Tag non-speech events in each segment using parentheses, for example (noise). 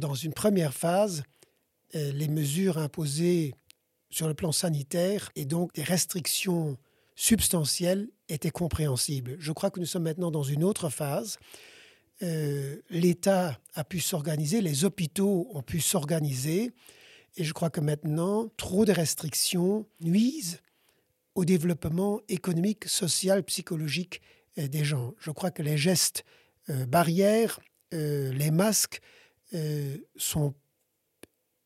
Dans une première phase, euh, les mesures imposées sur le plan sanitaire et donc des restrictions substantielles étaient compréhensibles. Je crois que nous sommes maintenant dans une autre phase. Euh, L'État a pu s'organiser, les hôpitaux ont pu s'organiser, et je crois que maintenant, trop de restrictions nuisent au développement économique, social, psychologique euh, des gens. Je crois que les gestes barrières, les masques sont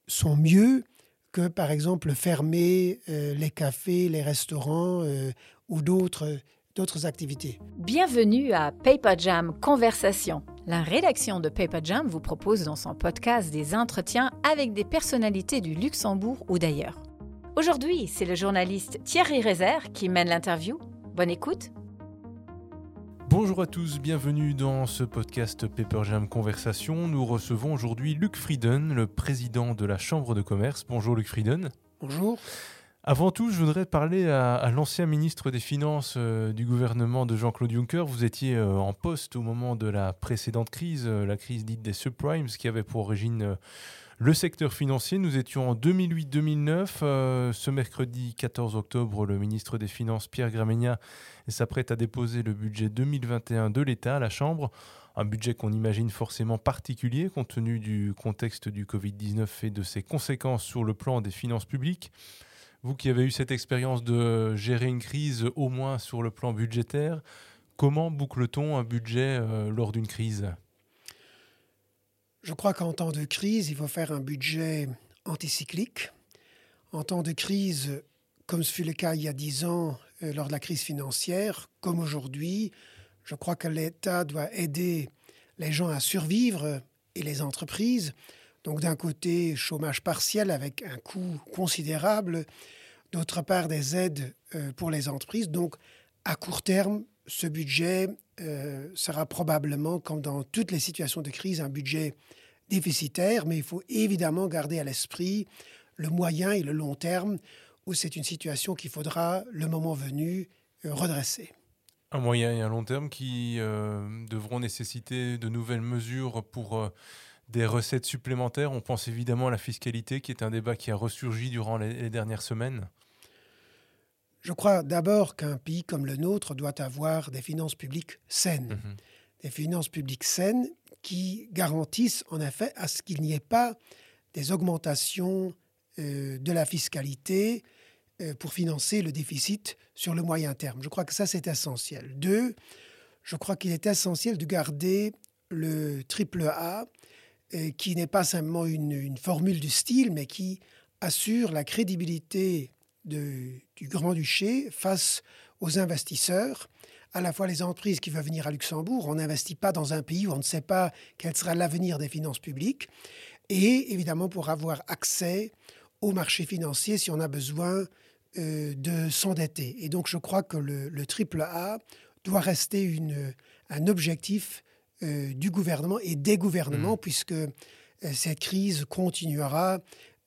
sont mieux que, par exemple, fermer euh, les cafés, les restaurants euh, ou d'autres d'autres activités. Bienvenue à Paper Jam Conversation. La rédaction de Paper Jam vous propose dans son podcast des entretiens avec des personnalités du Luxembourg ou d'ailleurs. Aujourd'hui, c'est le journaliste Thierry Rézère qui mène l'interview. Bonne écoute Bonjour à tous, bienvenue dans ce podcast Paper Jam Conversation. Nous recevons aujourd'hui Luc Frieden, le président de la Chambre de commerce. Bonjour Luc Frieden. Bonjour. Avant tout, je voudrais parler à, l'ancien ministre des Finances euh, du gouvernement de Jean-Claude Juncker. Vous étiez euh, en poste au moment de la précédente crise, euh, la crise dite des subprimes, qui avait pour origine le secteur financier, nous étions en 2008-2009. Euh, ce mercredi 14 octobre, le ministre des Finances, Pierre Gramegna, s'apprête à déposer le budget 2021 de l'État à la Chambre. Un budget qu'on imagine forcément particulier compte tenu du contexte du Covid-19 et de ses conséquences sur le plan des finances publiques. Vous qui avez eu cette expérience de gérer une crise au moins sur le plan budgétaire, comment boucle-t-on un budget euh, lors d'une crise? Je crois qu'en temps de crise, il faut faire un budget anticyclique. En temps de crise, comme ce fut le cas il y a dix ans euh, lors de la crise financière, comme aujourd'hui, je crois que l'État doit aider les gens à survivre et les entreprises. Donc d'un côté, chômage partiel avec un coût considérable, d'autre part des aides euh, pour les entreprises. Donc à court terme, ce budget euh, sera probablement, comme dans toutes les situations de crise, un budget déficitaire, mais il faut évidemment garder à l'esprit le moyen et le long terme, où c'est une situation qu'il faudra, le moment venu, euh, redresser. Un moyen et un long terme qui euh, devront nécessiter de nouvelles mesures pour des recettes supplémentaires. On pense évidemment à la fiscalité, qui est un débat qui a ressurgi durant les dernières semaines. Je crois d'abord qu'un pays comme le nôtre doit avoir des finances publiques saines. Mhm. Des finances publiques saines qui garantissent en effet à ce qu'il n'y ait pas des augmentations euh, de la fiscalité euh, pour financer le déficit sur le moyen terme. Je crois que ça, c'est essentiel. Deux, je crois qu'il est essentiel de garder le triple A, euh, qui n'est pas simplement une, une, formule du style, mais qui assure la crédibilité du Grand-Duché face aux investisseurs, à la fois les entreprises qui veulent venir à Luxembourg. On n'investit pas dans un pays où on ne sait pas quel sera l'avenir des finances publiques. Et évidemment pour avoir accès au marché financier si on a besoin euh, de s'endetter. Et donc je crois que le, triple A doit rester une, un objectif euh, du gouvernement et des gouvernements, mmh. puisque euh, cette crise continuera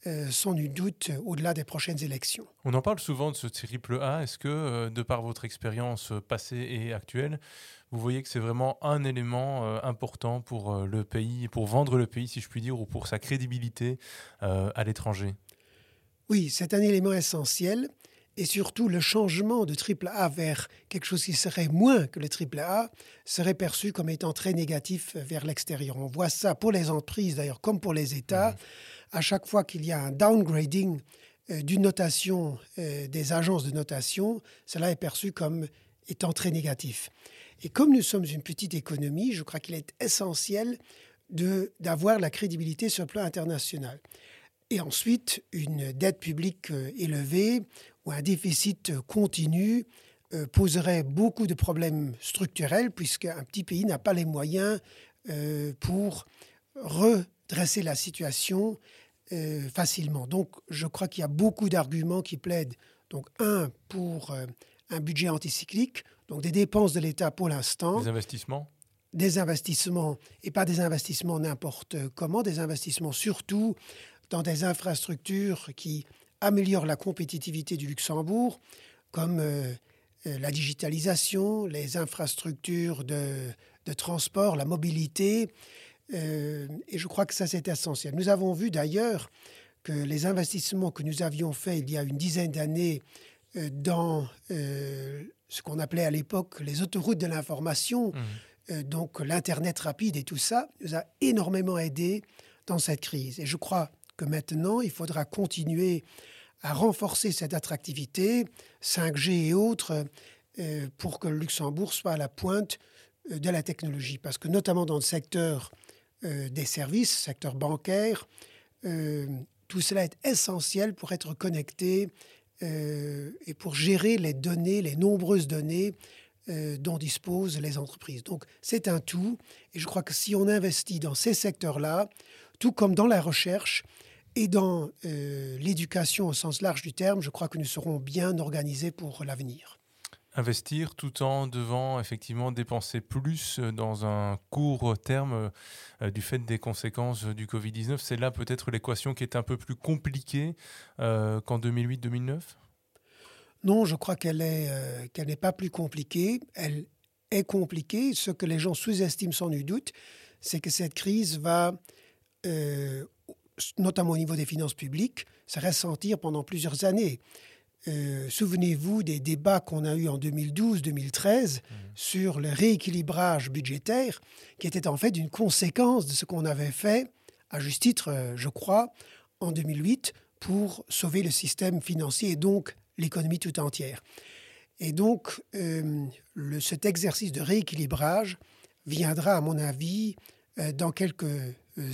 euh, sans nul doute au-delà des prochaines élections. On en parle souvent de ce triple A. Est-ce que, euh, de par votre expérience euh, passée et actuelle, vous voyez que c'est vraiment un élément important pour le pays, pour vendre le pays, si je puis dire, ou pour sa crédibilité à l'étranger? Oui, c'est un élément essentiel. Et surtout, le changement de triple A vers quelque chose qui serait moins que le triple A serait perçu comme étant très négatif vers l'extérieur. On voit ça pour les entreprises, d'ailleurs, comme pour les États. Mmh à chaque fois qu'il y a un downgrading euh, d'une notation euh, des agences de notation, cela est perçu comme étant très négatif. Et comme nous sommes une petite économie, je crois qu'il est essentiel d'avoir la crédibilité sur le plan international. Et ensuite, une dette publique euh, élevée ou un déficit continu poserait beaucoup de problèmes structurels puisqu'un petit pays n'a pas les moyens pour redresser la situation euh, facilement. Donc, je crois qu'il y a beaucoup d'arguments qui plaident. Donc, un, pour euh, un budget anticyclique, donc des dépenses de l'État pour l'instant. Des investissements? Des investissements, et pas des investissements n'importe comment, des investissements surtout dans des infrastructures qui améliorent la compétitivité du Luxembourg, comme euh, la digitalisation, les infrastructures de, de transport, la mobilité, et je crois que ça, c'est essentiel. Nous avons vu d'ailleurs que les investissements que nous avions faits il y a une dizaine d'années dans ce qu'on appelait à l'époque les autoroutes de l'information, mmh. donc l'Internet rapide et tout ça, nous a énormément aidé dans cette crise. Et je crois que maintenant, il faudra continuer à renforcer cette attractivité, 5G et autres, euh, pour que le Luxembourg soit à la pointe euh, de la technologie. Parce que notamment dans le secteur euh, des services, secteur bancaire, tout cela est essentiel pour être connecté et pour gérer les données, les nombreuses données dont disposent les entreprises. Donc c'est un tout. Et je crois que si on investit dans ces secteurs-là, tout comme dans la recherche, et dans euh, l'éducation au sens large du terme, je crois que nous serons bien organisés pour l'avenir. Investir tout en devant effectivement dépenser plus dans un court terme euh, du fait des conséquences du Covid-19, c'est là peut-être l'équation qui est un peu plus compliquée euh, qu'en 2008-2009 Non, je crois qu'elle n'est pas plus compliquée. Elle est compliquée. Ce que les gens sous-estiment sans nul doute, c'est que cette crise va notamment au niveau des finances publiques, se ressentir pendant plusieurs années. Euh, souvenez-vous des débats qu'on a eus en 2012-2013 mmh. sur le rééquilibrage budgétaire, qui était en fait une conséquence de ce qu'on avait fait, à juste titre, euh, je crois, en 2008, pour sauver le système financier et donc l'économie tout entière. Et donc, euh, le, cet exercice de rééquilibrage viendra, à mon avis, dans quelques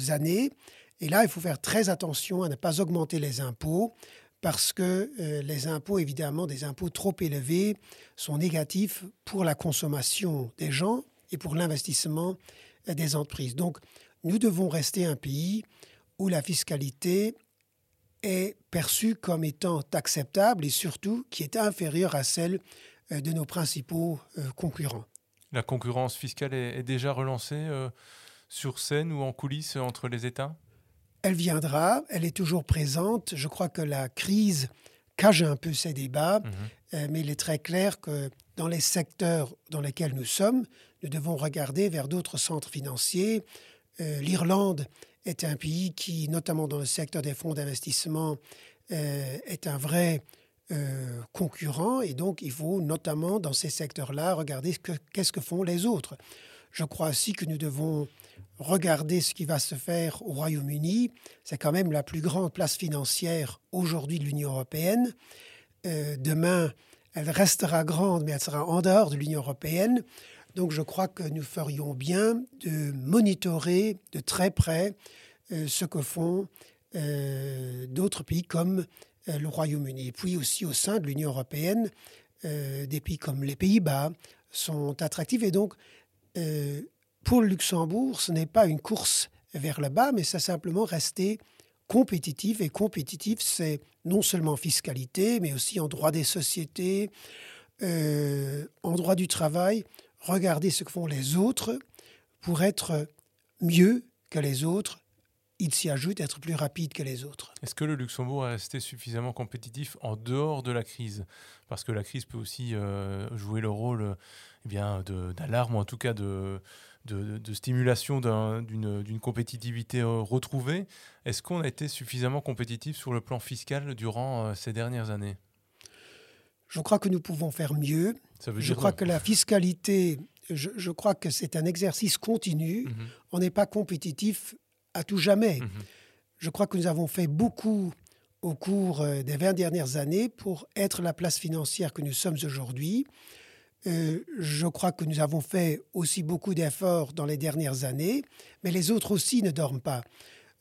années. Et là, il faut faire très attention à ne pas augmenter les impôts parce que euh, les impôts, évidemment, des impôts trop élevés sont négatifs pour la consommation des gens et pour l'investissement euh, des entreprises. Donc, nous devons rester un pays où la fiscalité est perçue comme étant acceptable et surtout qui est inférieure à celle euh, de nos principaux concurrents. La concurrence fiscale est déjà relancée sur scène ou en coulisses entre les États? Elle viendra, elle est toujours présente. Je crois que la crise cache un peu ces débats, mhm. euh, mais il est très clair que dans les secteurs dans lesquels nous sommes, nous devons regarder vers d'autres centres financiers. Euh, L'Irlande est un pays qui, notamment dans le secteur des fonds d'investissement, euh, est un vrai concurrent et donc il faut notamment dans ces secteurs-là regarder qu'est-ce que font les autres. Je crois aussi que nous devons regardez ce qui va se faire au Royaume-Uni. C'est quand même la plus grande place financière aujourd'hui de l'Union européenne. Euh, demain, elle restera grande, mais elle sera en dehors de l'Union européenne. Donc je crois que nous ferions bien de monitorer de très près euh, ce que font euh, d'autres pays comme le Royaume-Uni. Et puis aussi au sein de l'Union européenne, des pays comme les Pays-Bas sont attractifs. Et donc, pour le Luxembourg, ce n'est pas une course vers le bas, mais c'est simplement rester compétitif. Et compétitif, c'est non seulement fiscalité, mais aussi en droit des sociétés, euh, en droit du travail. Regarder ce que font les autres pour être mieux que les autres. Il s'y ajoute être plus rapide que les autres. Est-ce que le Luxembourg est resté suffisamment compétitif en dehors de la crise? Parce que la crise peut aussi euh, jouer le rôle eh d'alarme, ou en tout cas de, de, stimulation d'une compétitivité euh, retrouvée. Est-ce qu'on a été suffisamment compétitif sur le plan fiscal durant euh, ces dernières années? Je crois que nous pouvons faire mieux. je crois que la fiscalité, je, crois que c'est un exercice continu. Mhm. On n'est pas compétitif à tout jamais. Mhm. Je crois que nous avons fait beaucoup au cours euh, des 20 dernières années pour être la place financière que nous sommes aujourd'hui. Euh, je crois que nous avons fait aussi beaucoup d'efforts dans les dernières années, mais les autres aussi ne dorment pas.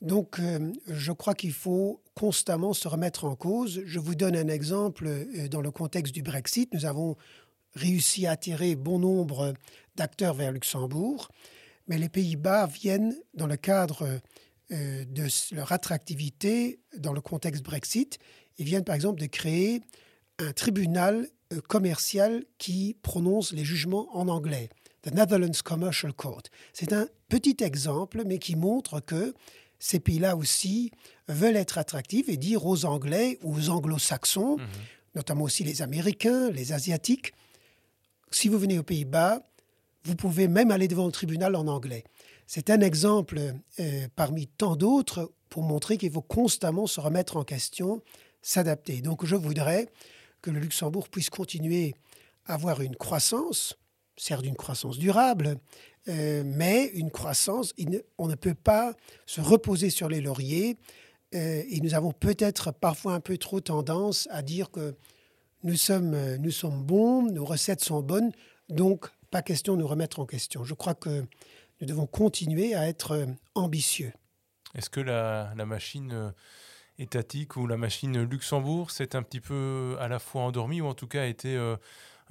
Donc, euh, je crois qu'il faut constamment se remettre en cause. Je vous donne un exemple euh, dans le contexte du Brexit. Nous avons réussi à attirer bon nombre d'acteurs vers Luxembourg, mais les Pays-Bas viennent, dans le cadre de leur attractivité dans le contexte Brexit, ils viennent par exemple de créer un tribunal commercial qui prononce les jugements en anglais. The Netherlands Commercial Court. C'est un petit exemple, mais qui montre que ces pays-là aussi veulent être attractifs et dire aux Anglais ou aux Anglo-Saxons, mhm. notamment aussi les Américains, les Asiatiques, si vous venez aux Pays-Bas, vous pouvez même aller devant le tribunal en anglais. c'est un exemple parmi tant d'autres pour montrer qu'il faut constamment se remettre en question, s'adapter. Donc je voudrais que le Luxembourg puisse continuer à avoir une croissance, certes une croissance durable, mais une croissance, on ne peut pas se reposer sur les lauriers. et nous avons peut-être parfois un peu trop tendance à dire que nous sommes, euh, nous sommes bons, nos recettes sont bonnes, donc pas question de nous remettre en question. Je crois que nous devons continuer à être euh, ambitieux. Est-ce que la, machine euh, étatique ou la machine Luxembourg s'est un petit peu à la fois endormie ou en tout cas a été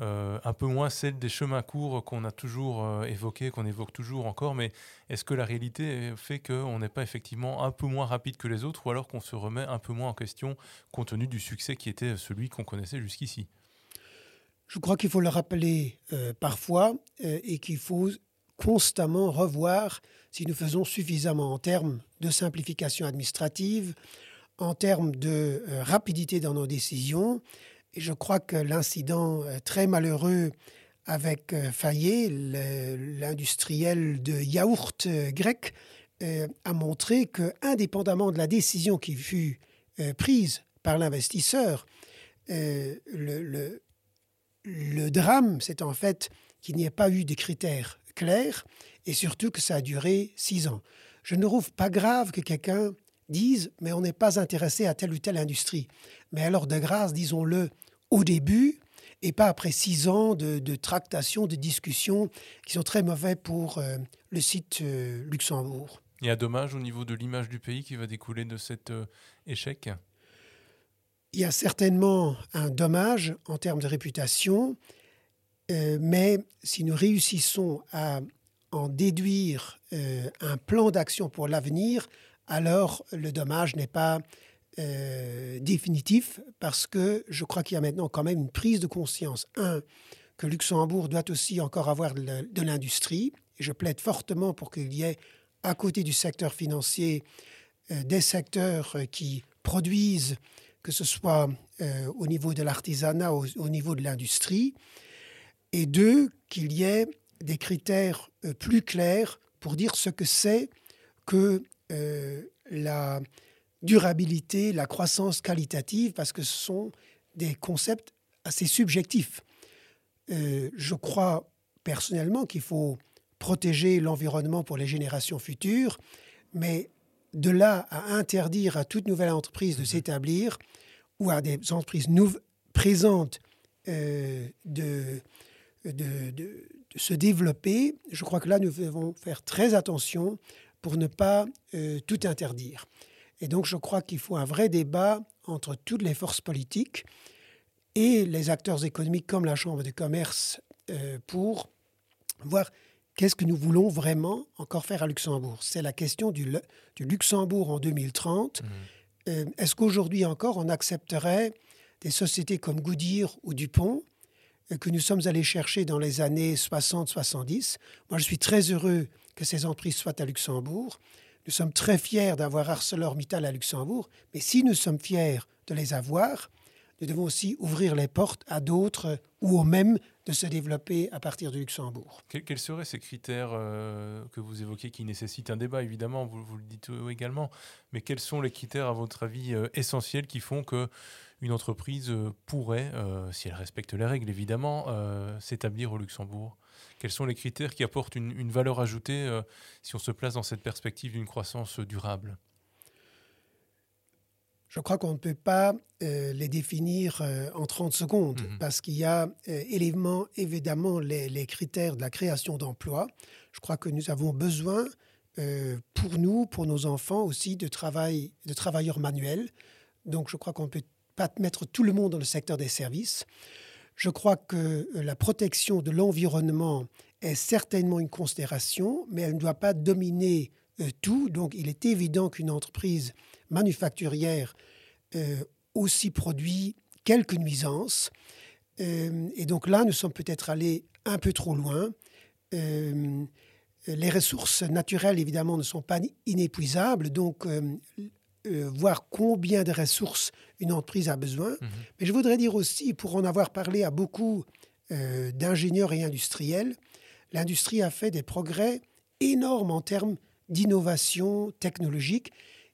euh, un peu moins celle des chemins courts qu'on a toujours euh, évoqués, qu'on évoque toujours encore, mais est-ce que la réalité fait qu'on n'est pas effectivement un peu moins rapide que les autres ou alors qu'on se remet un peu moins en question compte tenu du succès qui était celui qu'on connaissait jusqu'ici? Je crois qu'il faut le rappeler euh, parfois et qu'il faut constamment revoir si nous faisons suffisamment en termes de simplification administrative, en termes de rapidité dans nos décisions et je crois que l'incident euh, très malheureux avec euh, Fayet, l'industriel de yaourt euh, grec, a montré que, indépendamment de la décision qui fut prise par l'investisseur, le, le, le, drame, c'est en fait qu'il n'y ait pas eu de critères clairs et surtout que ça a duré six ans. Je ne trouve pas grave que quelqu'un disent mais on n'est pas intéressé à telle ou telle industrie. Mais alors de grâce, disons-le au début et pas après six ans de, tractations, de discussions qui sont très mauvais pour euh, le site euh, Luxembourg. Il y a dommage au niveau de l'image du pays qui va découler de cet euh, échec? Il y a certainement un dommage en termes de réputation, mais si nous réussissons à en déduire un plan d'action pour l'avenir, alors le dommage n'est pas euh, définitif parce que je crois qu'il y a maintenant quand même une prise de conscience. Un, que Luxembourg doit aussi encore avoir de l'industrie. Je plaide fortement pour qu'il y ait, à côté du secteur financier, euh, des secteurs euh, qui produisent, que ce soit au niveau de l'artisanat, au, niveau de l'industrie. Et deux, qu'il y ait des critères plus clairs pour dire ce que c'est que la durabilité, la croissance qualitative, parce que ce sont des concepts assez subjectifs. Euh, je crois personnellement qu'il faut protéger l'environnement pour les générations futures, mais de là à interdire à toute nouvelle entreprise de mhm. s'établir ou à des entreprises présentes euh, de, de, de, se développer, je crois que là, nous devons faire très attention pour ne pas euh, tout interdire. Et donc je crois qu'il faut un vrai débat entre toutes les forces politiques et les acteurs économiques comme la Chambre de commerce euh, pour voir qu'est-ce que nous voulons vraiment encore faire à Luxembourg. C'est la question du, du, Luxembourg en 2030. Mmh. Euh, est-ce qu'aujourd'hui encore on accepterait des sociétés comme Goodyear ou Dupont que nous sommes allés chercher dans les années 60-70 Moi je suis très heureux que ces entreprises soient à Luxembourg. Nous sommes très fiers d'avoir ArcelorMittal à Luxembourg, mais si nous sommes fiers de les avoir, nous devons aussi ouvrir les portes à d'autres ou aux mêmes de se développer à partir du Luxembourg. quels seraient ces critères euh, que vous évoquez qui nécessitent un débat, évidemment, vous, vous le dites également, mais quels sont les critères, à votre avis, euh, essentiels qui font que une entreprise euh, pourrait, si elle respecte les règles, évidemment, s'établir au Luxembourg? Quels sont les critères qui apportent une, valeur ajoutée euh, si on se place dans cette perspective d'une croissance durable? Je crois qu'on ne peut pas euh, les définir euh, en 30 secondes mhm. parce qu'il y a évidemment les, critères de la création d'emplois. Je crois que nous avons besoin, pour nous, pour nos enfants aussi, de, travail, de travailleurs manuels. Donc je crois qu'on ne peut pas mettre tout le monde dans le secteur des services. Je crois que euh, la protection de l'environnement est certainement une considération, mais elle ne doit pas dominer euh, tout. Donc il est évident qu'une entreprise manufacturière euh, aussi produit quelques nuisances. et donc là, nous sommes peut-être allés un peu trop loin. les ressources naturelles, évidemment, ne sont pas inépuisables. Donc euh, voir combien de ressources une entreprise a besoin. Mhm. Mais je voudrais dire aussi, pour en avoir parlé à beaucoup euh, d'ingénieurs et industriels, l'industrie a fait des progrès énormes en termes d'innovation technologique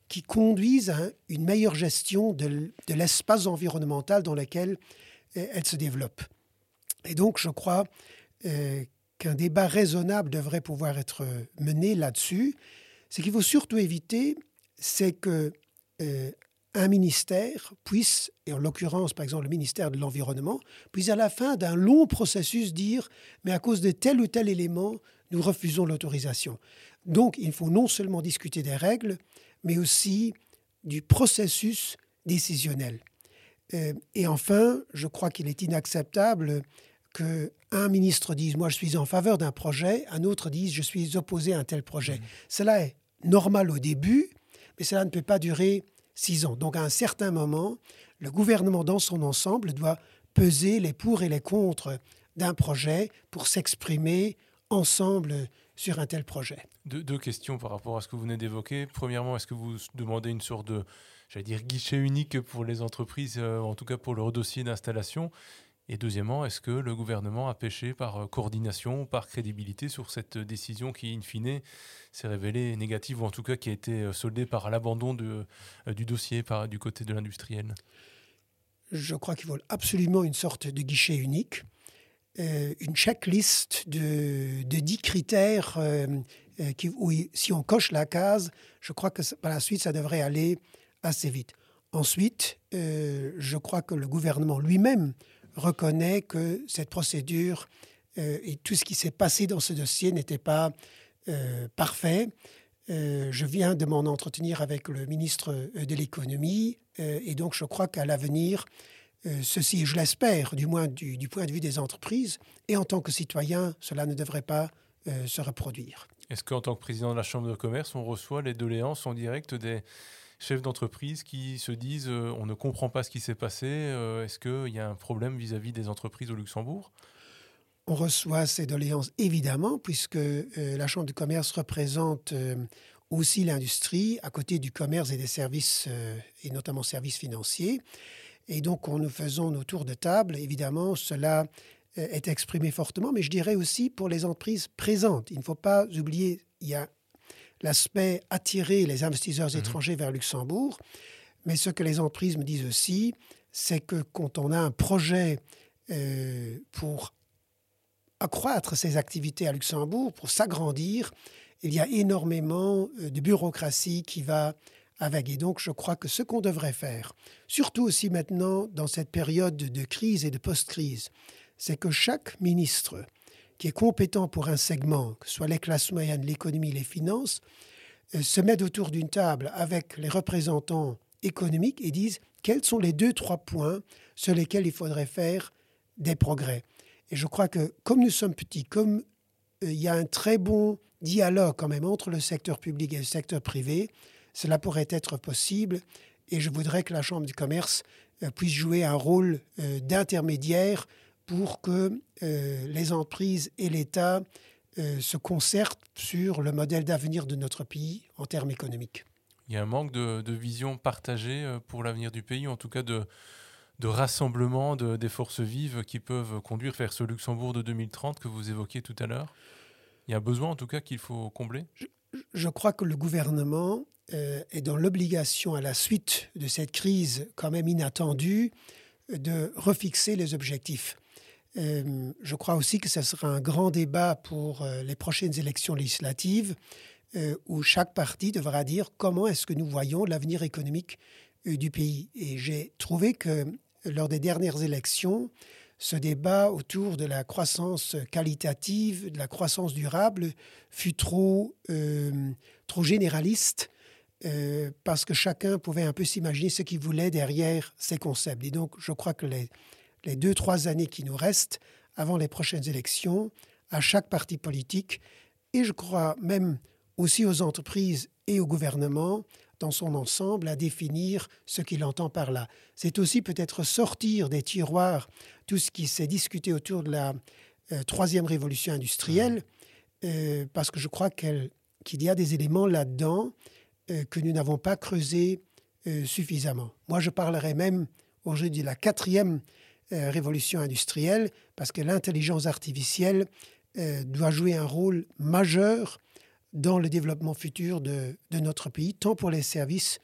qui conduisent à une meilleure gestion de, l'espace environnemental dans lequel euh, elle se développe. Et donc, je crois euh, qu'un débat raisonnable devrait pouvoir être mené là-dessus. Ce qu'il faut surtout éviter, c'est que euh, un ministère puisse, et en l'occurrence par exemple le ministère de l'Environnement, puisse à la fin d'un long processus dire, mais à cause de tel ou tel élément, nous refusons l'autorisation. Donc il faut non seulement discuter des règles, mais aussi du processus décisionnel. Euh, et enfin, je crois qu'il est inacceptable qu'un ministre dise moi je suis en faveur d'un projet, un autre dise je suis opposé à un tel projet. Mmh. Cela est normal au début, mais cela ne peut pas durer six ans. Donc à un certain moment, le gouvernement dans son ensemble doit peser les pour et les contre d'un projet pour s'exprimer ensemble sur un tel projet. deux, questions par rapport à ce que vous venez d'évoquer. Premièrement, est-ce que vous demandez une sorte de, j'allais dire, guichet unique pour les entreprises, euh, en tout cas pour leur dossier d'installation? Et deuxièmement, est-ce que le gouvernement a pêché par euh, coordination, par crédibilité sur cette décision qui, in fine, s'est révélée négative ou en tout cas qui a été euh, soldée par l'abandon euh, du dossier du côté de l'industriel? Je crois qu'il faut absolument une sorte de guichet unique, une checklist de, de 10 critères où, si on coche la case, je crois que par la suite, ça devrait aller assez vite. Ensuite, je crois que le gouvernement lui-même reconnaît que cette procédure euh, et tout ce qui s'est passé dans ce dossier n'était pas euh, parfait. Euh, je viens de m'en entretenir avec le ministre de l'économie et donc je crois qu'à l'avenir, ceci, je l'espère, du moins du, du, point de vue des entreprises, et en tant que citoyen, cela ne devrait pas se reproduire. Est-ce qu'en tant que président de la Chambre de commerce, on reçoit les doléances en direct des, chefs d'entreprise qui se disent euh, on ne comprend pas ce qui s'est passé, euh, est-ce qu'il y a un problème vis-à-vis des entreprises au Luxembourg? On reçoit ces doléances évidemment, puisque euh, la Chambre de commerce représente aussi l'industrie, à côté du commerce et des services, et notamment services financiers. Et donc, quand nous faisons nos tours de table, évidemment, cela est exprimé fortement, mais je dirais aussi pour les entreprises présentes. Il ne faut pas oublier, il y a l'aspect attirer les investisseurs mhm. étrangers vers Luxembourg. Mais ce que les entreprises me disent aussi, c'est que quand on a un projet euh, pour accroître ses activités à Luxembourg, pour s'agrandir, il y a énormément euh, de bureaucratie qui va avec. Et donc, je crois que ce qu'on devrait faire, surtout aussi maintenant dans cette période de crise et de post-crise, c'est que chaque ministre qui est compétent pour un segment, que ce soit les classes moyennes, l'économie, les finances, euh, se mettent autour d'une table avec les représentants économiques et disent quels sont les deux, trois points sur lesquels il faudrait faire des progrès. Et je crois que comme nous sommes petits, comme euh, il y a un très bon dialogue quand même entre le secteur public et le secteur privé, cela pourrait être possible. Et je voudrais que la Chambre du commerce euh, puisse jouer un rôle d'intermédiaire pour que euh, les entreprises et l'État euh, se concertent sur le modèle d'avenir de notre pays en termes économiques. Il y a un manque de, vision partagée euh, pour l'avenir du pays, en tout cas de, de rassemblement des forces vives qui peuvent conduire vers ce Luxembourg de 2030 que vous évoquiez tout à l'heure? Il y a un besoin en tout cas qu'il faut combler? Je, je, crois que le gouvernement est dans l'obligation à la suite de cette crise quand même inattendue de refixer les objectifs. Euh, je crois aussi que ce sera un grand débat pour euh, les prochaines élections législatives euh, où chaque parti devra dire comment est-ce que nous voyons l'avenir économique du pays. Et j'ai trouvé que lors des dernières élections, ce débat autour de la croissance qualitative, de la croissance durable, fut trop, trop généraliste parce que chacun pouvait un peu s'imaginer ce qu'il voulait derrière ces concepts. Et donc, je crois que les, les deux, trois années qui nous restent avant les prochaines élections à chaque parti politique et je crois même aussi aux entreprises et au gouvernement dans son ensemble à définir ce qu'il entend par là. C'est aussi peut-être sortir des tiroirs tout ce qui s'est discuté autour de la euh, troisième révolution industrielle, euh, parce que je crois qu'il y a des éléments là-dedans euh, que nous n'avons pas creusés suffisamment. Moi, je parlerai même aujourd'hui de la quatrième euh, révolution industrielle, parce que l'intelligence artificielle euh, doit jouer un rôle majeur dans le développement futur de, notre pays, tant pour les services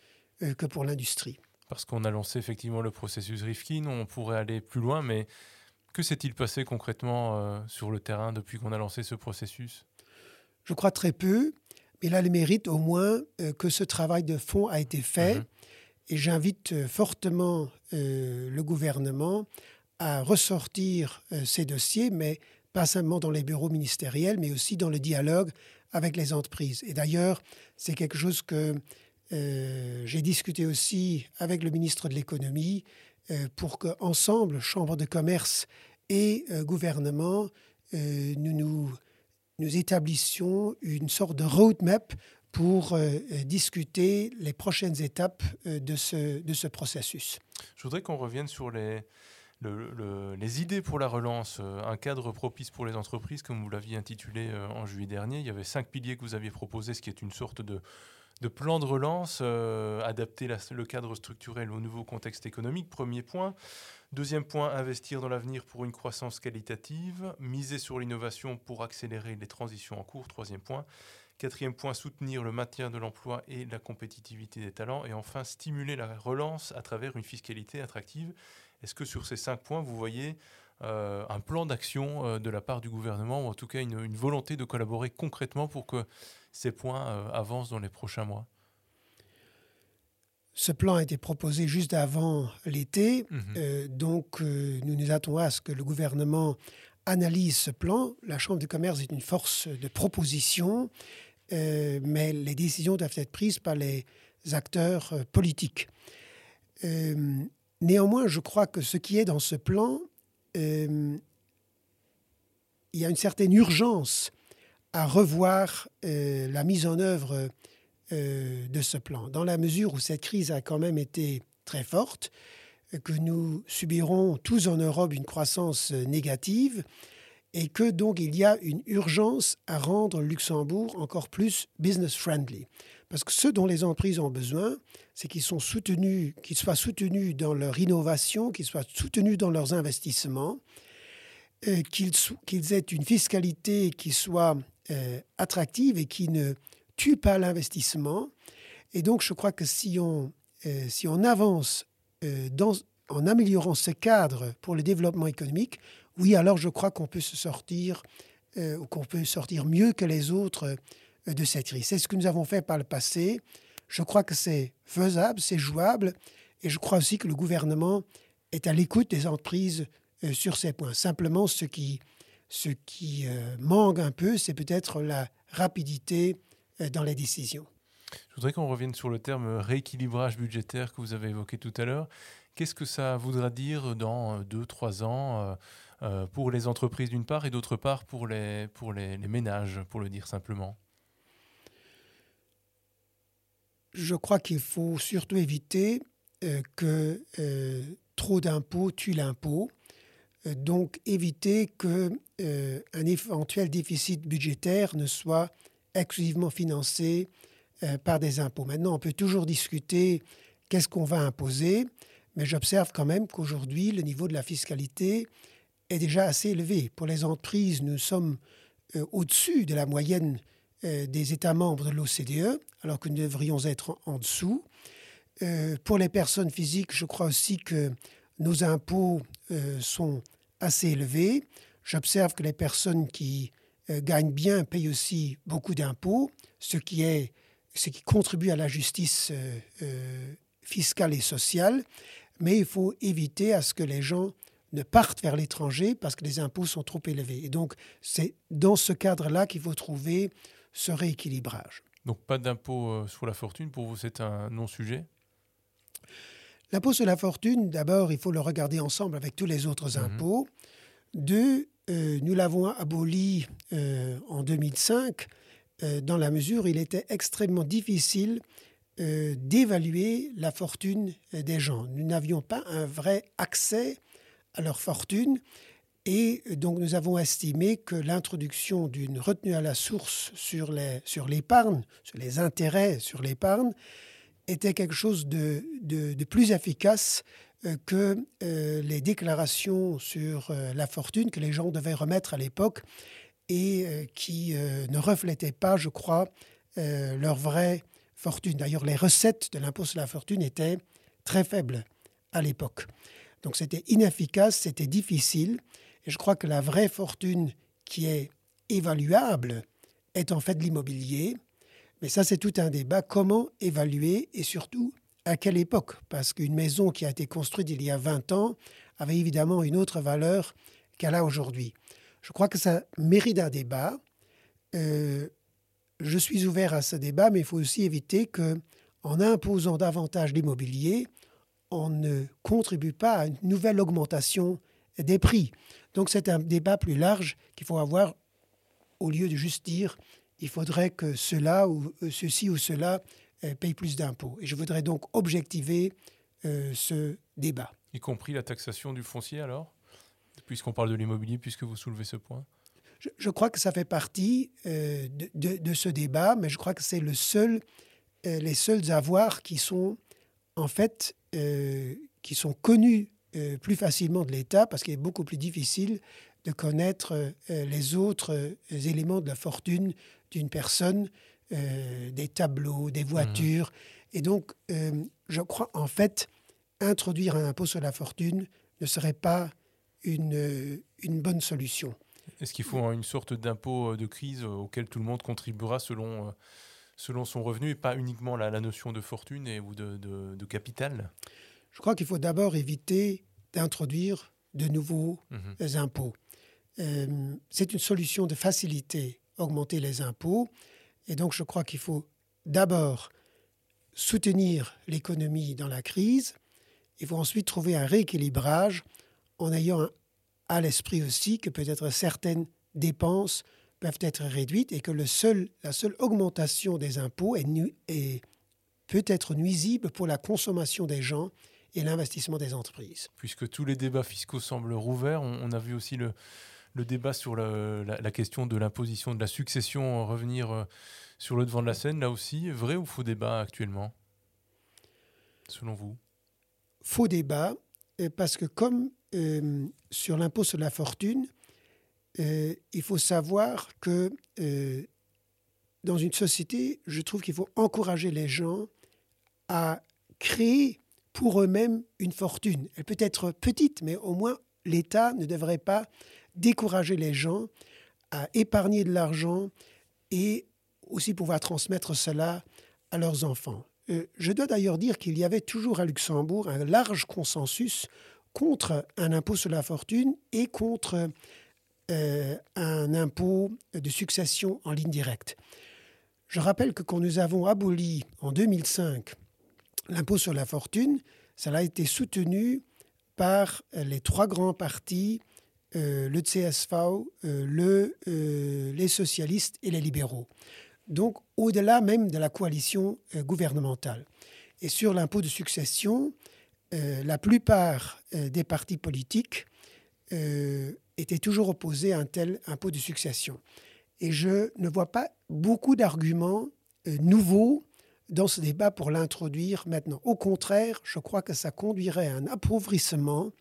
que pour l'industrie. Parce qu'on a lancé effectivement le processus Rifkin, on pourrait aller plus loin, mais que s'est-il passé concrètement sur le terrain depuis qu'on a lancé ce processus? Je crois très peu, mais là, le mérite au moins que ce travail de fond a été fait. Mhm. Et j'invite euh, fortement euh, le gouvernement à ressortir euh, ces dossiers, mais pas seulement dans les bureaux ministériels, mais aussi dans le dialogue avec les entreprises. Et d'ailleurs, c'est quelque chose que j'ai discuté aussi avec le ministre de l'économie pour qu'ensemble, Chambre de commerce et gouvernement, nous, nous, nous établissions une sorte de roadmap pour euh, euh, discuter les prochaines étapes euh, de, ce, de ce processus. Je voudrais qu'on revienne sur les, les idées pour la relance, un cadre propice pour les entreprises, comme vous l'aviez intitulé en juillet dernier. Il y avait cinq piliers que vous aviez proposés, ce qui est une sorte de, de plan de relance, adapter le cadre structurel au nouveau contexte économique, premier point. Deuxième point, investir dans l'avenir pour une croissance qualitative, miser sur l'innovation pour accélérer les transitions en cours. Troisième point, Quatrième point, soutenir le maintien de l'emploi et la compétitivité des talents. Et enfin, stimuler la relance à travers une fiscalité attractive. Est-ce que sur ces cinq points, vous voyez euh, un plan d'action euh, de la part du gouvernement, ou en tout cas une, volonté de collaborer concrètement pour que ces points euh, avancent dans les prochains mois? Ce plan a été proposé juste avant l'été, mhm. donc nous nous attendons à ce que le gouvernement analyse ce plan. La Chambre du commerce est une force de proposition euh, mais les décisions doivent être prises par les acteurs euh, politiques. Euh, néanmoins, je crois que ce qui est dans ce plan, il y a une certaine urgence à revoir la mise en œuvre de ce plan, dans la mesure où cette crise a quand même été très forte, que nous subirons tous en Europe une croissance négative, et que donc il y a une urgence à rendre Luxembourg encore plus business friendly. Parce que ce dont les entreprises ont besoin, c'est qu'ils sont soutenus, qu'ils soient soutenus dans leur innovation, qu'ils soient soutenus dans leurs investissements, euh, qu'ils aient une fiscalité qui soit euh, attractive et qui ne tue pas l'investissement. Et donc, je crois que si on, euh, avance en améliorant ce cadre pour le développement économique, oui, alors je crois qu'on peut se sortir, euh, qu'on peut sortir mieux que les autres euh, de cette crise. C'est ce que nous avons fait par le passé. Je crois que c'est faisable, c'est jouable, et je crois aussi que le gouvernement est à l'écoute des entreprises euh, sur ces points. Simplement, ce qui, ce qui manque un peu, c'est peut-être la rapidité dans les décisions. Je voudrais qu'on revienne sur le terme rééquilibrage budgétaire que vous avez évoqué tout à l'heure. Qu'est-ce que ça voudra dire dans deux, trois ans euh, pour les entreprises d'une part et d'autre part pour les, pour les, ménages, pour le dire simplement Je crois qu'il faut surtout éviter euh, que euh, trop d'impôts tue l'impôt. donc éviter qu'un éventuel déficit budgétaire ne soit exclusivement financé par des impôts. Maintenant, on peut toujours discuter qu'est-ce qu'on va imposer, mais j'observe quand même qu'aujourd'hui, le niveau de la fiscalité est déjà assez élevé. Pour les entreprises, nous sommes euh, au-dessus de la moyenne euh, des États membres de l'OCDE, alors que nous devrions être en, dessous. Euh, pour les personnes physiques, je crois aussi que nos impôts sont assez élevés. J'observe que les personnes qui gagnent bien payent aussi beaucoup d'impôts, ce qui, est, ce qui contribue à la justice fiscale et sociale. Mais il faut éviter à ce que les gens ne partent vers l'étranger parce que les impôts sont trop élevés. Et donc, c'est dans ce cadre-là qu'il faut trouver ce rééquilibrage. Donc, pas d'impôt euh, sur la fortune, pour vous, c'est un non-sujet? L'impôt sur la fortune, d'abord, il faut le regarder ensemble avec tous les autres mhm. impôts. Deux, euh, nous l'avons aboli euh, en 2005 dans la mesure où il était extrêmement difficile d'évaluer la fortune des gens. Nous n'avions pas un vrai accès à leur fortune. Et donc nous avons estimé que l'introduction d'une retenue à la source sur l'épargne, sur, sur les intérêts sur l'épargne, était quelque chose de, de, plus efficace euh, que euh, les déclarations sur euh, la fortune que les gens devaient remettre à l'époque. et qui ne reflétaient pas, je crois, leur vraie fortune. D'ailleurs, les recettes de l'impôt sur la fortune étaient très faibles à l'époque. Donc c'était inefficace, c'était difficile. Et je crois que la vraie fortune qui est évaluable est en fait l'immobilier. Mais ça, c'est tout un débat. Comment évaluer et surtout à quelle époque? Parce qu'une maison qui a été construite il y a 20 ans avait évidemment une autre valeur qu'elle a aujourd'hui. Je crois que ça mérite un débat. Euh, je suis ouvert à ce débat, mais il faut aussi éviter que, en imposant davantage l'immobilier, on ne contribue pas à une nouvelle augmentation des prix. Donc c'est un débat plus large qu'il faut avoir au lieu de juste dire il faudrait que cela ou euh, ceci ou cela euh, paye plus d'impôts. Et je voudrais donc objectiver euh, ce débat. Y compris la taxation du foncier alors? Puisqu'on parle de l'immobilier, puisque vous soulevez ce point? Je, crois que ça fait partie de, ce débat, mais je crois que c'est le seul, les seuls avoirs qui sont en fait qui sont connus plus facilement de l'État parce qu'il est beaucoup plus difficile de connaître euh, les autres euh, éléments de la fortune d'une personne, euh, des tableaux, des voitures. Mmh. Et donc, je crois en fait, introduire un impôt sur la fortune ne serait pas une, une bonne solution. Est-ce qu'il faut une sorte d'impôt de crise auquel tout le monde contribuera selon, selon son revenu et pas uniquement la, la notion de fortune et, ou de, de, de capital Je crois qu'il faut d'abord éviter d'introduire de nouveaux mmh. impôts. Euh, c'est une solution de faciliter, augmenter les impôts. Et donc, je crois qu'il faut d'abord soutenir l'économie dans la crise. Il faut ensuite trouver un rééquilibrage en ayant à l'esprit aussi que peut-être certaines dépenses peuvent être réduites et que le seul, la seule augmentation des impôts est, est peut être nuisible pour la consommation des gens et l'investissement des entreprises. Puisque tous les débats fiscaux semblent rouverts, on a vu aussi le, le débat sur la, question de l'imposition de la succession revenir euh, sur le devant de la scène, là aussi, vrai ou faux débat actuellement, selon vous? Faux débat, euh, parce que comme euh, sur l'impôt sur la fortune, il faut savoir que dans une société, je trouve qu'il faut encourager les gens à créer pour eux-mêmes une fortune. Elle peut être petite, mais au moins l'État ne devrait pas décourager les gens à épargner de l'argent et aussi pouvoir transmettre cela à leurs enfants. Euh, je dois d'ailleurs dire qu'il y avait toujours à Luxembourg un large consensus contre un impôt sur la fortune et contre euh, un impôt de succession en ligne directe. Je rappelle que quand nous avons aboli en 2005 l'impôt sur la fortune, cela a été soutenu par les trois grands partis euh, le CSV, euh, le, les socialistes et les libéraux. Donc au-delà même de la coalition gouvernementale. Et sur l'impôt de succession, la plupart des partis politiques étaient toujours opposés à un tel impôt de succession. Et je ne vois pas beaucoup d'arguments nouveaux dans ce débat pour l'introduire maintenant. Au contraire, je crois que ça conduirait à un appauvrissement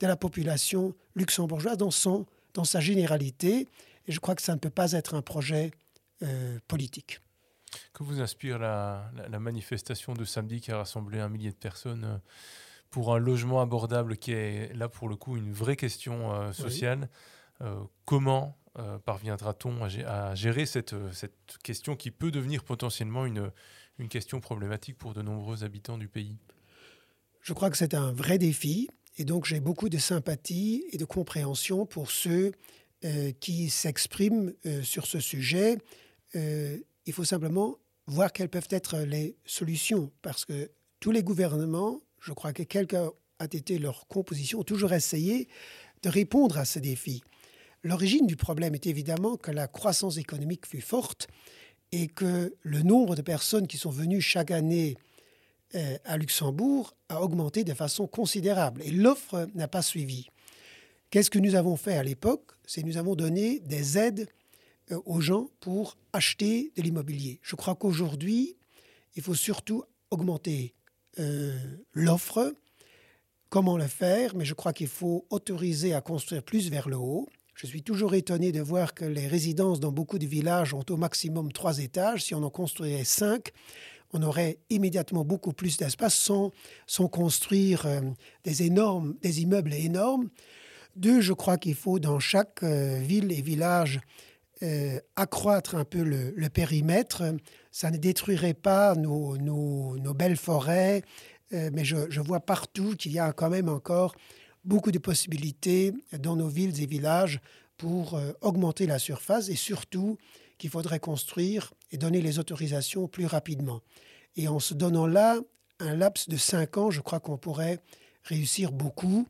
de la population luxembourgeoise dans, son, dans sa généralité. Et je crois que ça ne peut pas être un projet euh, politique. Que vous inspire la, manifestation de samedi qui a rassemblé un millier de personnes euh, pour un logement abordable qui est là pour le coup une vraie question euh, sociale Comment parviendra-t-on à, gérer cette, cette, question qui peut devenir potentiellement une, une question problématique pour de nombreux habitants du pays? Je crois que c'est un vrai défi. Et donc j'ai beaucoup de sympathie et de compréhension pour ceux euh, qui s'expriment euh, sur ce sujet. Euh, il faut simplement voir quelles peuvent être les solutions, parce que tous les gouvernements, je crois que quelqu'un a été leur composition, ont toujours essayé de répondre à ces défis. L'origine du problème est évidemment que la croissance économique fut forte et que le nombre de personnes qui sont venues chaque année euh, à Luxembourg a augmenté de façon considérable et l'offre n'a pas suivi. Qu'est-ce que nous avons fait à l'époque? C'est nous avons donné des aides euh, aux gens pour acheter de l'immobilier. Je crois qu'aujourd'hui, il faut surtout augmenter euh, l'offre. Comment le faire? Mais je crois qu'il faut autoriser à construire plus vers le haut, Je suis toujours étonné de voir que les résidences dans beaucoup de villages ont au maximum trois étages. Si on en construisait cinq, on aurait immédiatement beaucoup plus d'espace sans, sans, construire euh, des, énormes, des immeubles énormes. Deux, je crois qu'il faut dans chaque euh, ville et village accroître un peu le, périmètre. Ça ne détruirait pas nos, belles forêts, mais je, vois partout qu'il y a quand même encore beaucoup de possibilités dans nos villes et villages pour augmenter la surface et surtout qu'il faudrait construire et donner les autorisations plus rapidement. Et en se donnant là un laps de cinq ans, je crois qu'on pourrait réussir beaucoup.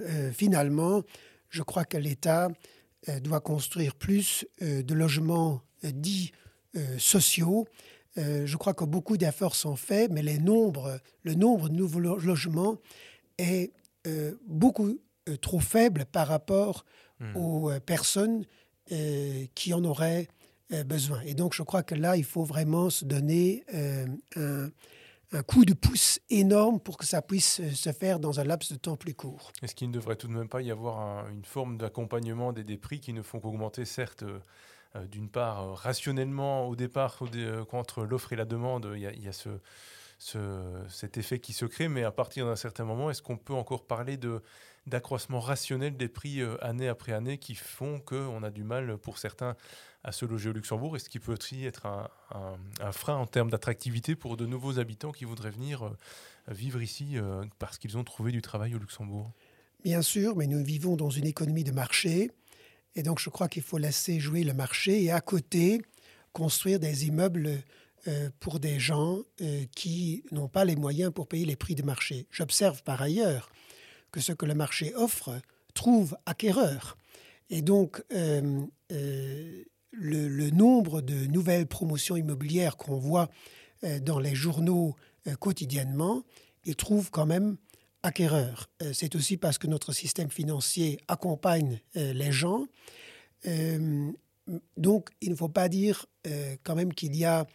Euh, finalement, je crois que l'État euh, doit construire plus euh, de logements dits sociaux. je crois que beaucoup d'efforts sont faits, mais les nombres, le nombre de nouveaux logements est beaucoup trop faible par rapport hmm. aux personnes qui en auraient euh, besoin. Et donc, je crois que là, il faut vraiment se donner euh, un, coup de pouce énorme pour que ça puisse euh, se faire dans un laps de temps plus court. Est-ce qu'il ne devrait tout de même pas y avoir une forme d'accompagnement des, des, prix qui ne font qu'augmenter, certes, d'une part, rationnellement au départ, contre l'offre et la demande, il y a, ce, ce, cet effet qui se crée, mais à partir d'un certain moment, est-ce qu'on peut encore parler d'accroissement rationnel des prix année après année qui font qu'on a du mal pour certains à se loger au Luxembourg? Est-ce qu'il peut aussi être un, frein en termes d'attractivité pour de nouveaux habitants qui voudraient venir euh, vivre ici euh, parce qu'ils ont trouvé du travail au Luxembourg? Bien sûr, mais nous vivons dans une économie de marché. Et donc, je crois qu'il faut laisser jouer le marché et à côté, construire des immeubles euh, pour des gens qui n'ont pas les moyens pour payer les prix de marché. J'observe par ailleurs que ce que le marché offre trouve acquéreur. Et donc, le, nombre de nouvelles promotions immobilières qu'on voit euh, dans les journaux euh, quotidiennement, il trouve quand même acquéreur. Euh, c'est aussi parce que notre système financier accompagne les gens. donc, il ne faut pas dire quand même qu'il y a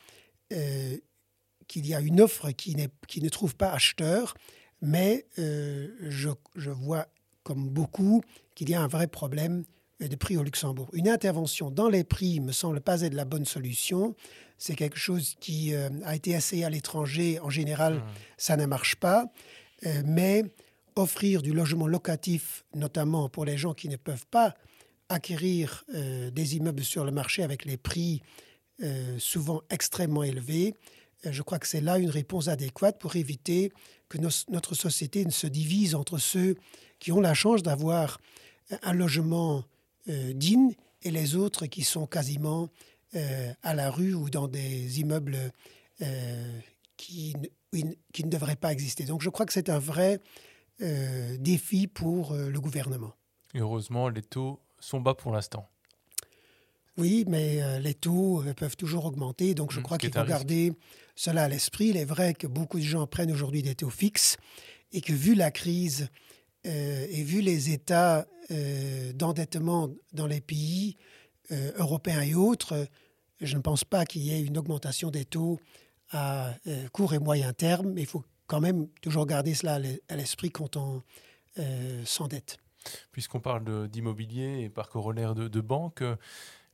qu'il y a une offre qui, qui, ne trouve pas acheteur, mais je, je, vois comme beaucoup qu'il y a un vrai problème de prix au Luxembourg. Une intervention dans les prix me semble pas être la bonne solution. C'est quelque chose qui euh, a été essayé à l'étranger. En général, mmh. ça ne marche pas. Euh, mais offrir du logement locatif, notamment pour les gens qui ne peuvent pas acquérir euh, des immeubles sur le marché avec les prix souvent extrêmement élevés, je crois que c'est là une réponse adéquate pour éviter que notre société ne se divise entre ceux qui ont la chance d'avoir un logement euh, dignes et les autres qui sont quasiment euh, à la rue ou dans des immeubles euh, qui, qui, ne devraient pas exister. Donc je crois que c'est un vrai défi pour le gouvernement. Et heureusement, les taux sont bas pour l'instant. Oui, mais les taux peuvent toujours augmenter. Donc, je mmh, crois qu'il faut garder cela à l'esprit. Il est vrai que beaucoup de gens prennent aujourd'hui des taux fixes et que, vu la crise euh, et vu les états euh, d'endettement dans les pays euh, européens et autres, je ne pense pas qu'il y ait une augmentation des taux à court et moyen terme. Mais il faut quand même toujours garder cela à l'esprit quand on s'endette. Puisqu'on parle d'immobilier et par corollaire de, de banque,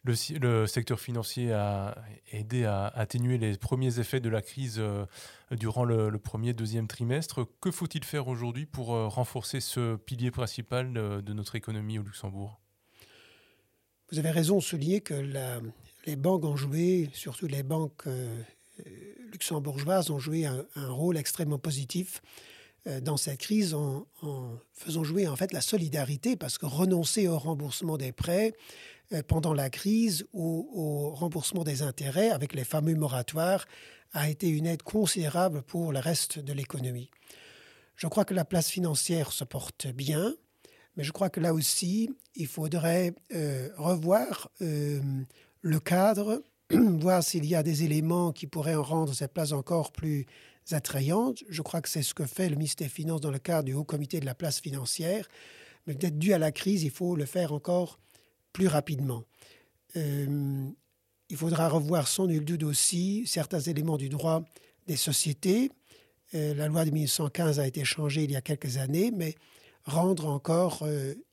le, secteur financier a aidé à atténuer les premiers effets de la crise euh, durant le, premier, deuxième trimestre. Que faut-il faire aujourd'hui pour euh, renforcer ce pilier principal de, notre économie au Luxembourg? Vous avez raison de souligner que les banques ont joué, surtout les banques euh, luxembourgeoises, ont joué un, rôle extrêmement positif dans cette crise en, faisant jouer en fait la solidarité parce que renoncer au remboursement des prêts, euh, pendant la crise ou au remboursement des intérêts avec les fameux moratoires a été une aide considérable pour le reste de l'économie. Je crois que la place financière se porte bien, mais je crois que là aussi, il faudrait euh, revoir euh, le cadre, (clears throat) voir s'il y a des éléments qui pourraient en rendre cette place encore plus attrayante. Je crois que c'est ce que fait le ministère des Finances dans le cadre du Haut Comité de la place financière. Mais peut-être dû à la crise, il faut le faire encore plus rapidement. Euh, il faudra revoir sans nul doute aussi certains éléments du droit des sociétés. Euh, la loi de 1915 a été changée il y a quelques années, mais rendre encore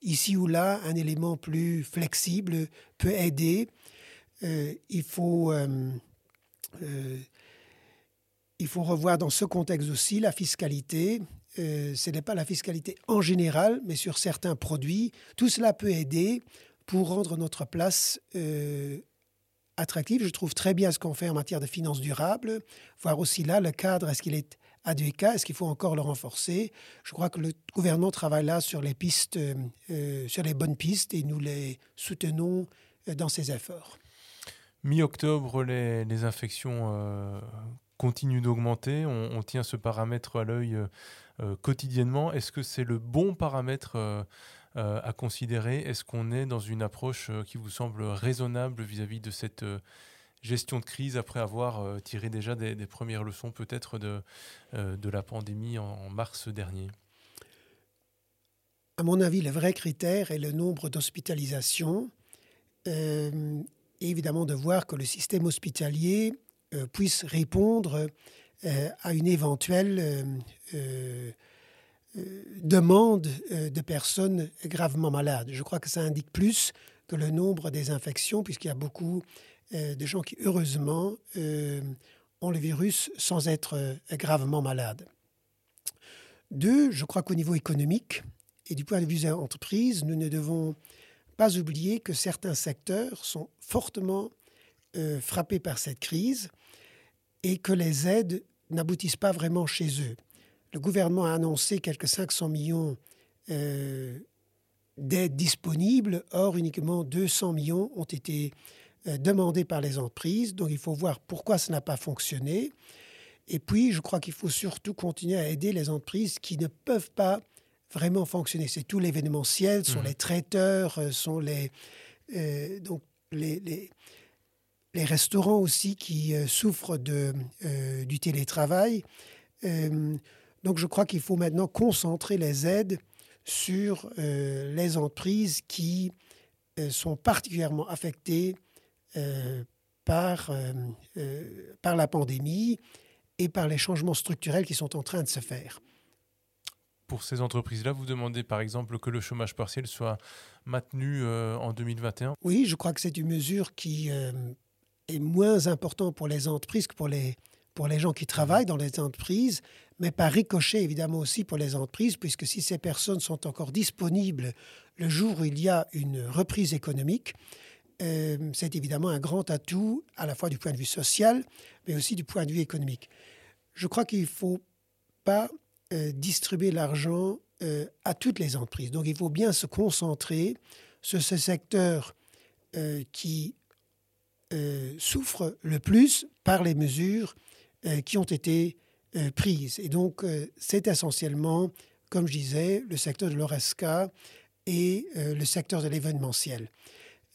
ici ou là un élément plus flexible peut aider. Il faut il faut revoir dans ce contexte aussi la fiscalité. Euh, ce n'est pas la fiscalité en général, mais sur certains produits. Tout cela peut aider pour rendre notre place euh, attractive. Je trouve très bien ce qu'on fait en matière de finances durables. Voir aussi là le cadre, est-ce qu'il est adéquat, est-ce qu'il faut encore le renforcer? Je crois que le gouvernement travaille là sur les pistes, euh, sur les bonnes pistes, et nous les soutenons dans ces efforts. Mi-octobre, les, infections continue d'augmenter. On, tient ce paramètre à l'œil euh, euh, quotidiennement. Est-ce que c'est le bon paramètre euh, à considérer? Est-ce qu'on est dans une approche qui vous semble raisonnable vis-à-vis de cette gestion de crise après avoir tiré déjà des, premières leçons peut-être de, de la pandémie en, mars dernier? À mon avis, le vrai critère est le nombre d'hospitalisations. Évidemment, de voir que le système hospitalier euh, puisse répondre euh, à une éventuelle euh, demande de personnes gravement malades. Je crois que ça indique plus que le nombre des infections, puisqu'il y a beaucoup de gens qui, heureusement, ont le virus sans être gravement malades. Deux, je crois qu'au niveau économique et du point de vue des entreprises, nous ne devons pas oublier que certains secteurs sont fortement frappés par cette crise et que les aides n'aboutissent pas vraiment chez eux. Le gouvernement a annoncé quelques 500 millions euh, d'aides disponibles, or uniquement 200 millions ont été euh, demandés par les entreprises, donc il faut voir pourquoi ça n'a pas fonctionné. Et puis, je crois qu'il faut surtout continuer à aider les entreprises qui ne peuvent pas vraiment fonctionner. C'est tout l'événementiel, sont mmh. les traiteurs, euh, sont les, donc les, les, les restaurants aussi qui euh, souffrent de, euh, du télétravail. Euh, donc je crois qu'il faut maintenant concentrer les aides sur les entreprises qui sont particulièrement affectées par, par la pandémie et par les changements structurels qui sont en train de se faire. Pour ces entreprises-là, vous demandez par exemple que le chômage partiel soit maintenu en 2021 Oui, je crois que c'est une mesure qui est moins important pour les entreprises que pour les, pour les gens qui travaillent dans les entreprises, mais par ricochet évidemment aussi pour les entreprises, puisque si ces personnes sont encore disponibles le jour où il y a une reprise économique, euh, c'est évidemment un grand atout à la fois du point de vue social, mais aussi du point de vue économique. Je crois qu'il ne faut pas euh, distribuer l'argent euh, à toutes les entreprises. Donc il faut bien se concentrer sur ce secteur qui euh, souffre le plus par les mesures qui ont été prises. Et donc, c'est essentiellement, comme je disais, le secteur de l'ORESCA et le secteur de l'événementiel.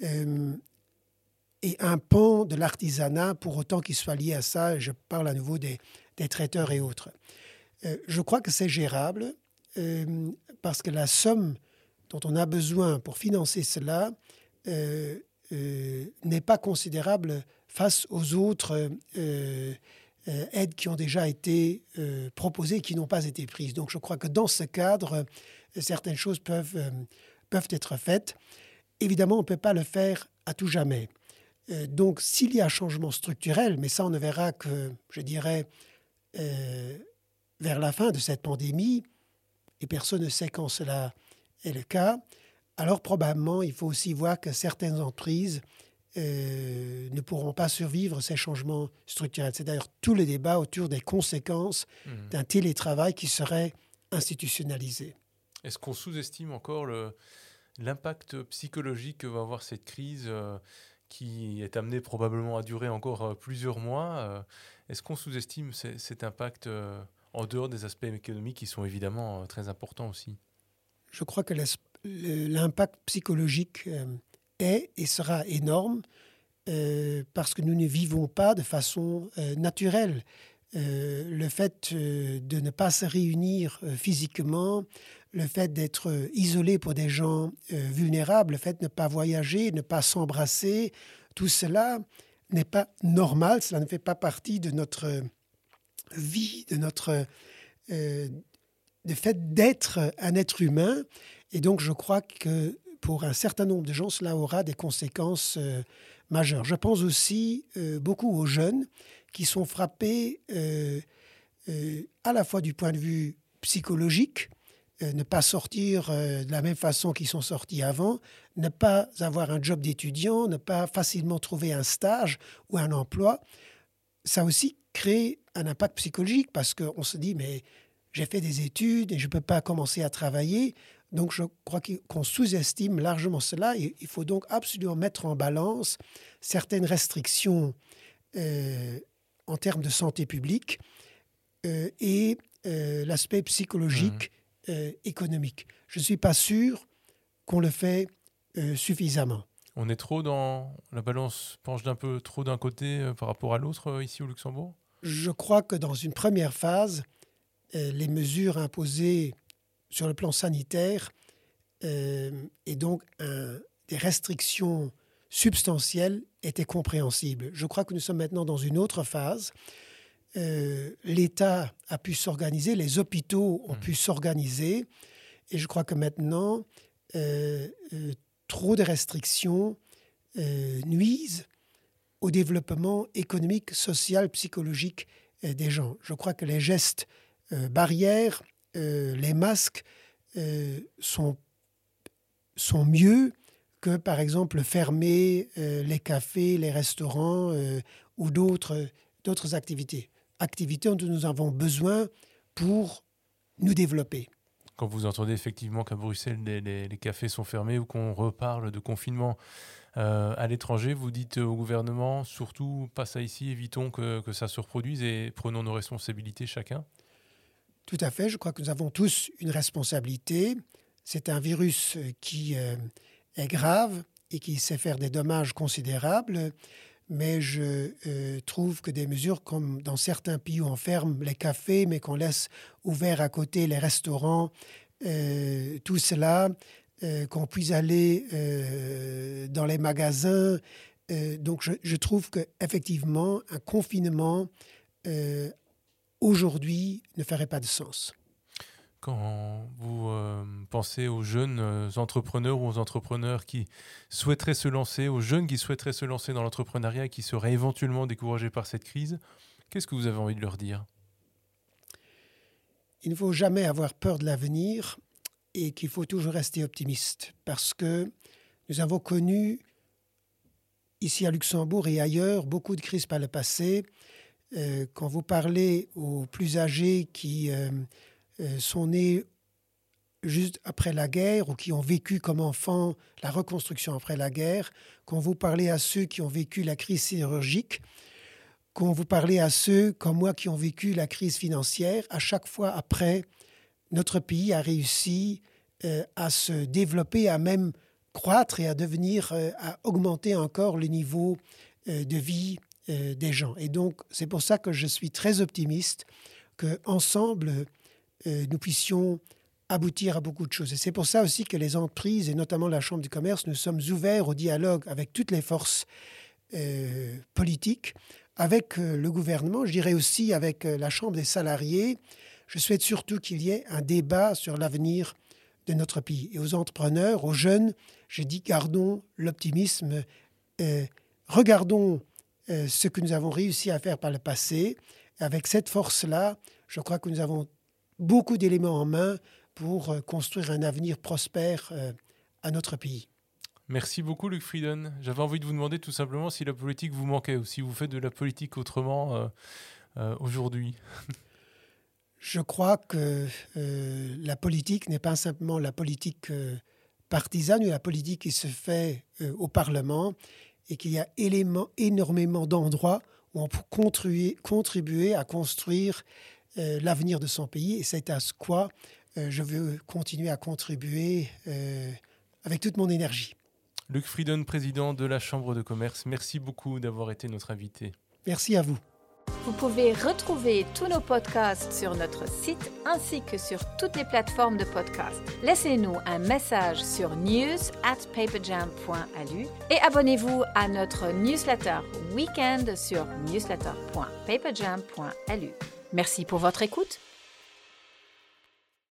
et un pan de l'artisanat, pour autant qu'il soit lié à ça, je parle à nouveau des, des traiteurs et autres. Je crois que c'est gérable parce que la somme dont on a besoin pour financer cela euh, n'est pas considérable face aux autres euh, euh, aides qui ont déjà été proposées et qui n'ont pas été prises. Donc je crois que dans ce cadre, certaines choses peuvent, peuvent être faites. Évidemment, on ne peut pas le faire à tout jamais. donc s'il y a un changement structurel, mais ça on ne verra que, je dirais, vers la fin de cette pandémie, et personne ne sait quand cela est le cas, alors probablement, il faut aussi voir que certaines entreprises euh, ne pourront pas survivre ces changements structurels. C'est d'ailleurs tout le débat autour des conséquences mmh. d'un télétravail qui serait institutionnalisé. Est-ce qu'on sous-estime encore l'impact psychologique que va avoir cette crise euh, qui est amenée probablement à durer encore euh, plusieurs mois Est-ce qu'on sous-estime cet impact en dehors des aspects économiques qui sont évidemment très importants aussi Je crois que l'impact psychologique euh, est et sera énorme euh, parce que nous ne vivons pas de façon euh, naturelle. le fait de ne pas se réunir physiquement, le fait d'être isolé pour des gens vulnérables, le fait de ne pas voyager, ne pas s'embrasser, tout cela n'est pas normal, cela ne fait pas partie de notre vie, de notre de fait d'être un être humain. Et donc, je crois que pour un certain nombre de gens, cela aura des conséquences euh, majeures. Je pense aussi euh, beaucoup aux jeunes qui sont frappés euh, à la fois du point de vue psychologique, ne pas sortir de la même façon qu'ils sont sortis avant, ne pas avoir un job d'étudiant, ne pas facilement trouver un stage ou un emploi. Ça aussi crée un impact psychologique parce qu'on se dit, mais j'ai fait des études et je ne peux pas commencer à travailler. Donc je crois qu'on sous-estime largement cela. Et il faut donc absolument mettre en balance certaines restrictions euh, en termes de santé publique euh, et euh, l'aspect psychologique, mmh. économique. Je ne suis pas sûr qu'on le fait suffisamment. On est trop dans la balance penche d'un peu trop d'un côté par rapport à l'autre ici au Luxembourg? Je crois que dans une première phase, les mesures imposées sur le plan sanitaire euh, et donc des restrictions substantielles étaient compréhensibles. Je crois que nous sommes maintenant dans une autre phase. Euh, L'État a pu s'organiser, les hôpitaux ont mmh. pu s'organiser, et je crois que maintenant, euh, trop de restrictions nuisent au développement économique, social, psychologique des gens. Je crois que les gestes barrières euh, les masques euh, sont, sont mieux que, par exemple, fermer euh, les cafés, les restaurants ou d'autres, d'autres activités. Activités dont nous avons besoin pour nous développer. Quand vous entendez effectivement qu'à Bruxelles, les, cafés sont fermés ou qu'on reparle de confinement à l'étranger, vous dites au gouvernement, surtout pas ça ici, évitons que, que ça se reproduise et prenons nos responsabilités chacun. Tout à fait, je crois que nous avons tous une responsabilité. C'est un virus euh, qui euh, est grave et qui sait faire des dommages considérables, mais je euh, trouve que des mesures comme dans certains pays où on ferme les cafés, mais qu'on laisse ouverts à côté les restaurants, tout cela, qu'on puisse aller dans les magasins. donc je, je trouve qu'effectivement, un confinement aujourd'hui ne ferait pas de sens. Quand vous euh, pensez aux jeunes euh, entrepreneurs ou aux entrepreneurs qui souhaiteraient se lancer, aux jeunes qui souhaiteraient se lancer dans l'entrepreneuriat et qui seraient éventuellement découragés par cette crise, qu'est-ce que vous avez envie de leur dire? Il ne faut jamais avoir peur de l'avenir et qu'il faut toujours rester optimiste parce que nous avons connu ici à Luxembourg et ailleurs beaucoup de crises par le passé. Euh, quand vous parlez aux plus âgés qui sont nés juste après la guerre ou qui ont vécu comme enfants la reconstruction après la guerre, quand vous parlez à ceux qui ont vécu la crise sidérurgique, quand vous parlez à ceux comme moi qui ont vécu la crise financière, à chaque fois après, notre pays a réussi à se développer, à même croître et à devenir, à augmenter encore le niveau de vie euh, des gens. Et donc, c'est pour ça que je suis très optimiste qu'ensemble, euh, nous puissions aboutir à beaucoup de choses. Et c'est pour ça aussi que les entreprises, et notamment la Chambre du commerce, nous sommes ouverts au dialogue avec toutes les forces euh, politiques, avec le gouvernement, je dirais aussi avec la Chambre des salariés. Je souhaite surtout qu'il y ait un débat sur l'avenir de notre pays. Et aux entrepreneurs, aux jeunes, je dis gardons l'optimisme, regardons euh, ce que nous avons réussi à faire par le passé. Avec cette force-là, je crois que nous avons beaucoup d'éléments en main pour euh, construire un avenir prospère euh, à notre pays. Merci beaucoup, Luc Frieden. J'avais envie de vous demander tout simplement si la politique vous manquait ou si vous faites de la politique autrement aujourd'hui. (laughs) Je crois que la politique n'est pas simplement la politique partisane ou la politique qui se fait au Parlement et qu'il y a énormément d'endroits où on peut contribuer, à construire euh, l'avenir de son pays. Et c'est à ce quoi euh, je veux continuer à contribuer euh, avec toute mon énergie. Luc Frieden, président de la Chambre de commerce, merci beaucoup d'avoir été notre invité. Merci à vous. Vous pouvez retrouver tous nos podcasts sur notre site ainsi que sur toutes les plateformes de podcast. Laissez-nous un message sur news at paperjam.alu et abonnez-vous à notre newsletter weekend sur newsletter.paperjam.alu. Merci pour votre écoute